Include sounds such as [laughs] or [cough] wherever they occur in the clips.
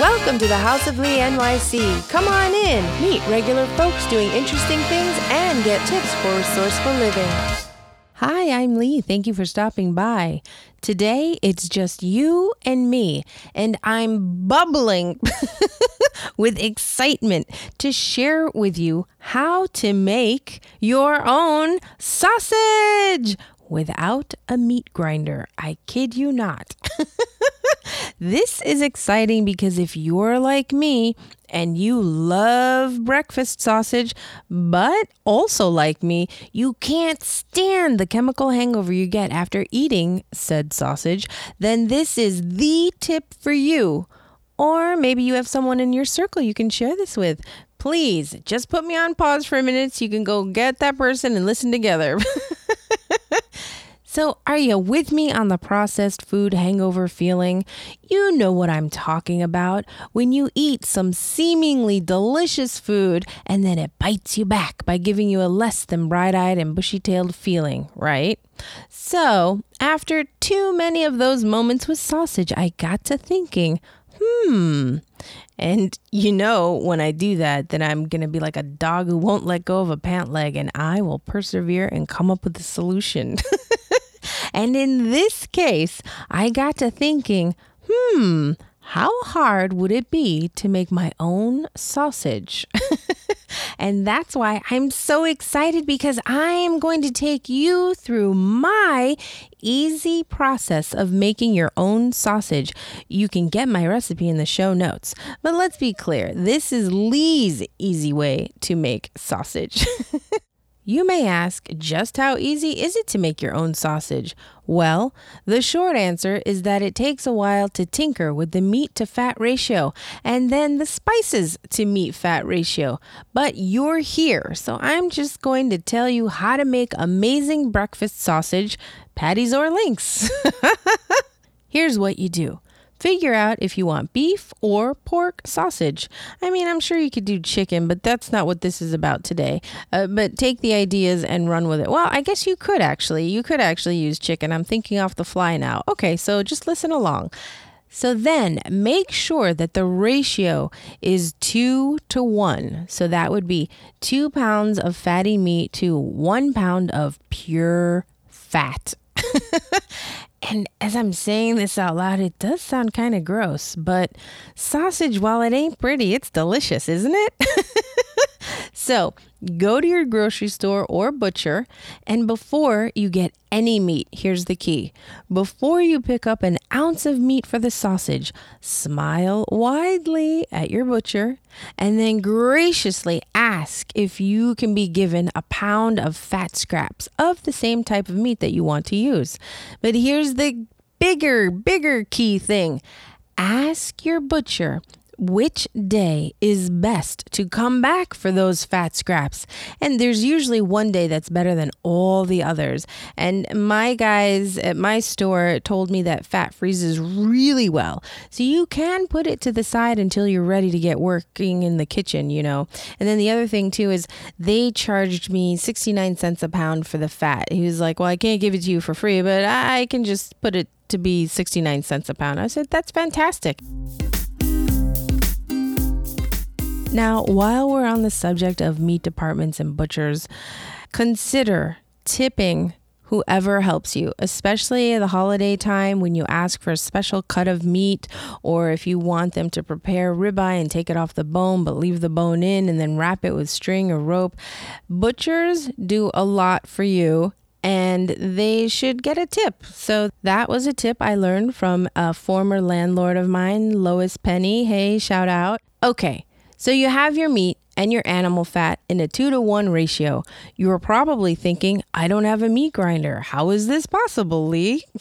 Welcome to the House of Lee NYC. Come on in, meet regular folks doing interesting things, and get tips for resourceful living. Hi, I'm Lee. Thank you for stopping by. Today, it's just you and me, and I'm bubbling [laughs] with excitement to share with you how to make your own sausage without a meat grinder. I kid you not. [laughs] this is exciting because if you're like me and you love breakfast sausage, but also like me, you can't stand the chemical hangover you get after eating said sausage, then this is the tip for you. Or maybe you have someone in your circle you can share this with. Please just put me on pause for a minute so you can go get that person and listen together. [laughs] So, are you with me on the processed food hangover feeling? You know what I'm talking about when you eat some seemingly delicious food and then it bites you back by giving you a less than bright eyed and bushy tailed feeling, right? So, after too many of those moments with sausage, I got to thinking, hmm. And you know, when I do that, then I'm going to be like a dog who won't let go of a pant leg and I will persevere and come up with a solution. [laughs] And in this case, I got to thinking, hmm, how hard would it be to make my own sausage? [laughs] and that's why I'm so excited because I am going to take you through my easy process of making your own sausage. You can get my recipe in the show notes. But let's be clear this is Lee's easy way to make sausage. [laughs] You may ask, just how easy is it to make your own sausage? Well, the short answer is that it takes a while to tinker with the meat to fat ratio and then the spices to meat fat ratio. But you're here, so I'm just going to tell you how to make amazing breakfast sausage, patties or links. [laughs] Here's what you do Figure out if you want beef or pork sausage. I mean, I'm sure you could do chicken, but that's not what this is about today. Uh, but take the ideas and run with it. Well, I guess you could actually. You could actually use chicken. I'm thinking off the fly now. Okay, so just listen along. So then make sure that the ratio is two to one. So that would be two pounds of fatty meat to one pound of pure fat. [laughs] And as I'm saying this out loud, it does sound kind of gross, but sausage, while it ain't pretty, it's delicious, isn't it? [laughs] so go to your grocery store or butcher, and before you get any meat, here's the key. Before you pick up an ounce of meat for the sausage, smile widely at your butcher and then graciously ask if you can be given a pound of fat scraps of the same type of meat that you want to use. But here's the bigger, bigger key thing ask your butcher which day is best to come back for those fat scraps. And there's usually one day that's better than all the others. And my guys at my store told me that fat freezes really well. So you can put it to the side until you're ready to get working in the kitchen, you know. And then the other thing too is they charged me 69 cents a pound for the fat. He was like, Well, I can't give it to you for free, but I can just put it to be 69 cents a pound. I said, That's fantastic. Now, while we're on the subject of meat departments and butchers, consider tipping whoever helps you, especially the holiday time when you ask for a special cut of meat or if you want them to prepare ribeye and take it off the bone but leave the bone in and then wrap it with string or rope. Butchers do a lot for you and they should get a tip. So that was a tip I learned from a former landlord of mine, Lois Penny. Hey, shout out. Okay. So you have your meat and your animal fat in a two to one ratio. You are probably thinking, I don't have a meat grinder. How is this possible, Lee? [laughs]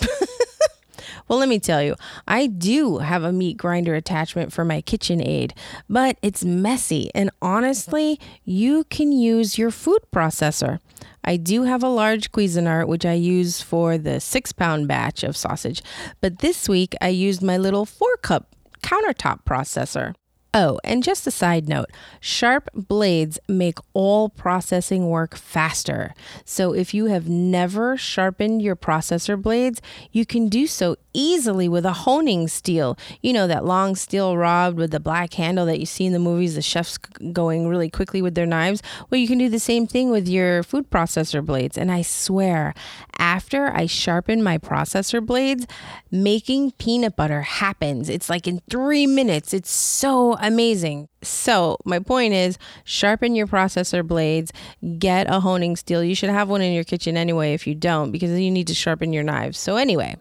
Well, let me tell you, I do have a meat grinder attachment for my KitchenAid, but it's messy. And honestly, you can use your food processor. I do have a large Cuisinart, which I use for the six pound batch of sausage, but this week I used my little four cup countertop processor. Oh, and just a side note sharp blades make all processing work faster. So if you have never sharpened your processor blades, you can do so easily with a honing steel. You know, that long steel rod with the black handle that you see in the movies, the chefs going really quickly with their knives. Well, you can do the same thing with your food processor blades. And I swear, after I sharpen my processor blades, making peanut butter happens. It's like in three minutes. It's so amazing. So, my point is sharpen your processor blades, get a honing steel. You should have one in your kitchen anyway if you don't, because you need to sharpen your knives. So, anyway,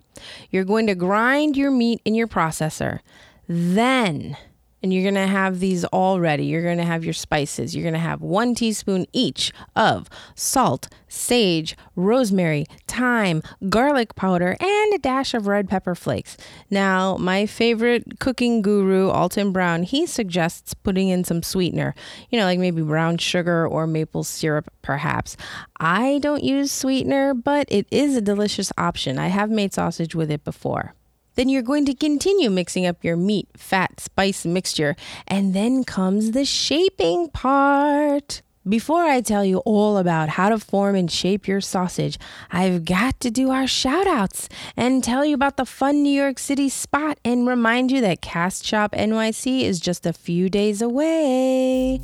you're going to grind your meat in your processor. Then, and you're to have these all ready. You're to have your spices. You're to have one teaspoon each of salt, sage, rosemary, thyme, garlic powder, and a dash of red pepper flakes. Now, my favorite cooking guru, Alton Brown, he suggests putting in some sweetener, you know, like maybe brown sugar or maple syrup, perhaps. I don't use sweetener, but it is a delicious option. I have made sausage with it before. Then you're going to continue mixing up your meat, fat, spice mixture, and then comes the shaping part. Before I tell you all about how to form and shape your sausage, I've got to do our shout outs and tell you about the fun New York City spot and remind you that Cast Shop NYC is just a few days away.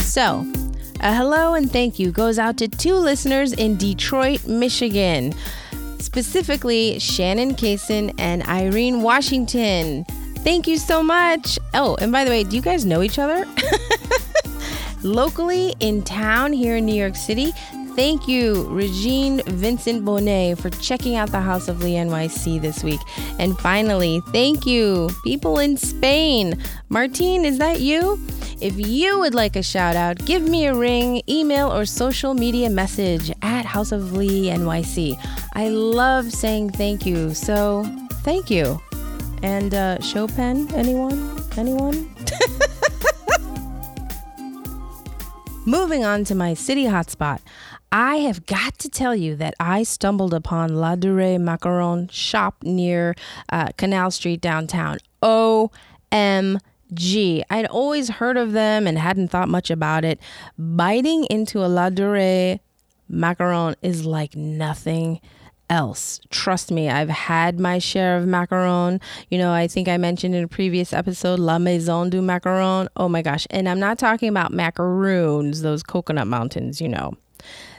So, a hello and thank you goes out to two listeners in Detroit, Michigan specifically Shannon Kaysen and Irene Washington. Thank you so much. Oh, and by the way, do you guys know each other? [laughs] Locally in town here in New York City, Thank you, Regine Vincent Bonet, for checking out the House of Lee NYC this week. And finally, thank you, people in Spain. Martine, is that you? If you would like a shout out, give me a ring, email, or social media message at House of Lee NYC. I love saying thank you, so thank you. And uh, Chopin, anyone? Anyone? Moving on to my city hotspot. I have got to tell you that I stumbled upon Ladurée Macaron shop near uh, Canal Street downtown. OMG. I'd always heard of them and hadn't thought much about it. Biting into a Ladurée macaron is like nothing else. Trust me, I've had my share of macaron. You know, I think I mentioned in a previous episode La Maison du Macaron. Oh my gosh. And I'm not talking about macaroons, those coconut mountains, you know.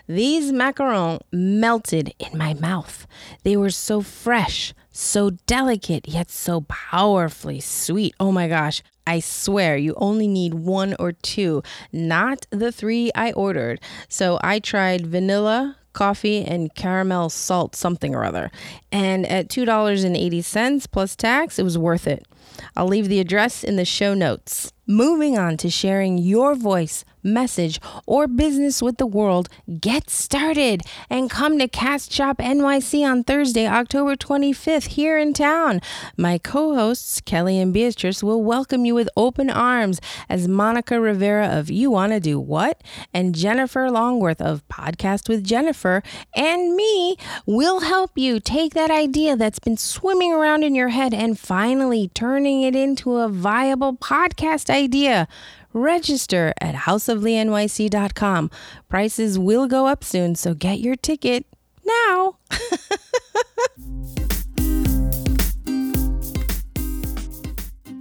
These macarons melted in my mouth. They were so fresh, so delicate, yet so powerfully sweet. Oh my gosh. I swear you only need one or two, not the three I ordered. So I tried vanilla, coffee, and caramel salt something or other. And at $2.80 plus tax, it was worth it. I'll leave the address in the show notes. Moving on to sharing your voice message, or business with the world, get started and come to Cast Shop NYC on Thursday, October 25th here in town. My co hosts, Kelly and Beatrice, will welcome you with open arms as Monica Rivera of You Wanna Do What and Jennifer Longworth of Podcast with Jennifer and me will help you take that idea that's been swimming around in your head and finally turning it into a viable podcast idea. Register at houseofleenyc.com. Prices will go up soon, so get your ticket now. [laughs]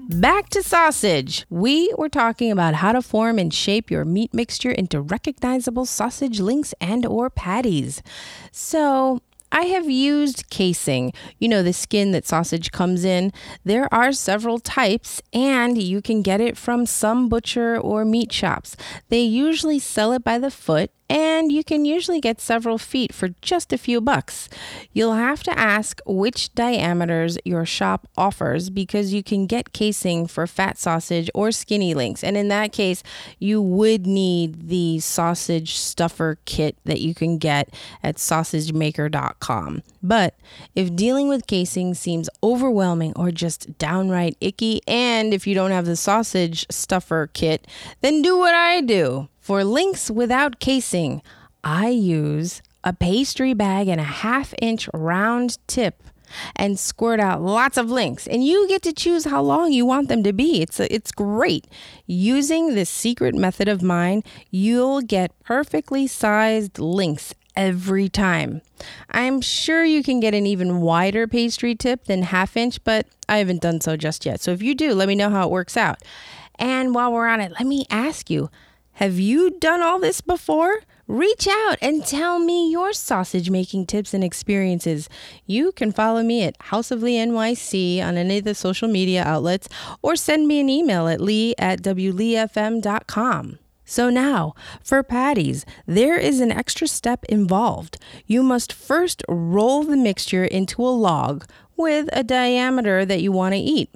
Back to sausage. We were talking about how to form and shape your meat mixture into recognizable sausage links and or patties. So, I have used casing, you know, the skin that sausage comes in. There are several types, and you can get it from some butcher or meat shops. They usually sell it by the foot and you can usually get several feet for just a few bucks. You'll have to ask which diameters your shop offers because you can get casing for fat sausage or skinny links. And in that case, you would need the sausage stuffer kit that you can get at sausagemaker.com. But if dealing with casing seems overwhelming or just downright icky, and if you don't have the sausage stuffer kit, then do what I do. For links without casing, I use a pastry bag and a half inch round tip and squirt out lots of links and you get to choose how long you want them to be. It's it's great. Using this secret method of mine, you'll get perfectly sized links every time. I'm sure you can get an even wider pastry tip than half inch, but I haven't done so just yet. So if you do, let me know how it works out. And while we're on it, let me ask you have you done all this before? Reach out and tell me your sausage making tips and experiences. You can follow me at House of Lee NYC on any of the social media outlets or send me an email at lee at wleefm.com. So now, for patties, there is an extra step involved. You must first roll the mixture into a log with a diameter that you want to eat.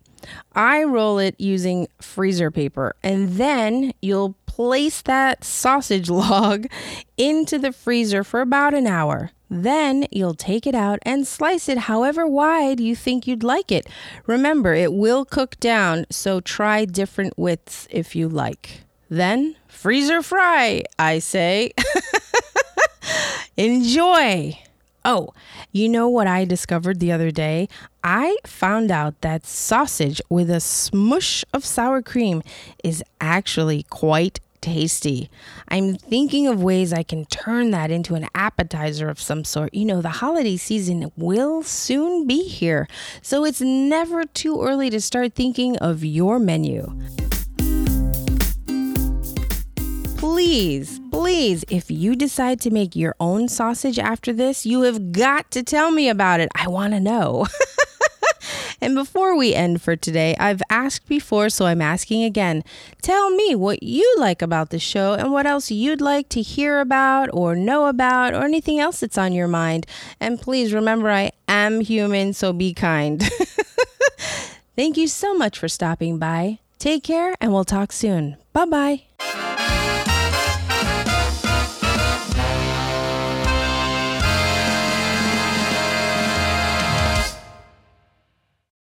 I roll it using freezer paper, and then you'll place that sausage [laughs] log into the freezer for about an hour. Then you'll take it out and slice it however wide you think you'd like it. Remember, it will cook down, so try different widths if you like. Then freezer fry, I say. [laughs] Enjoy. Oh, you know what I discovered the other day? I found out that sausage with a smush of sour cream is actually quite tasty. I'm thinking of ways I can turn that into an appetizer of some sort. You know, the holiday season will soon be here, so it's never too early to start thinking of your menu. Please, please, if you decide to make your own sausage after this, you have got to tell me about it. I want to know. [laughs] And before we end for today, I've asked before, so I'm asking again. Tell me what you like about the show and what else you'd like to hear about or know about or anything else that's on your mind. And please remember, I am human, so be kind. [laughs] Thank you so much for stopping by. Take care, and we'll talk soon. Bye bye.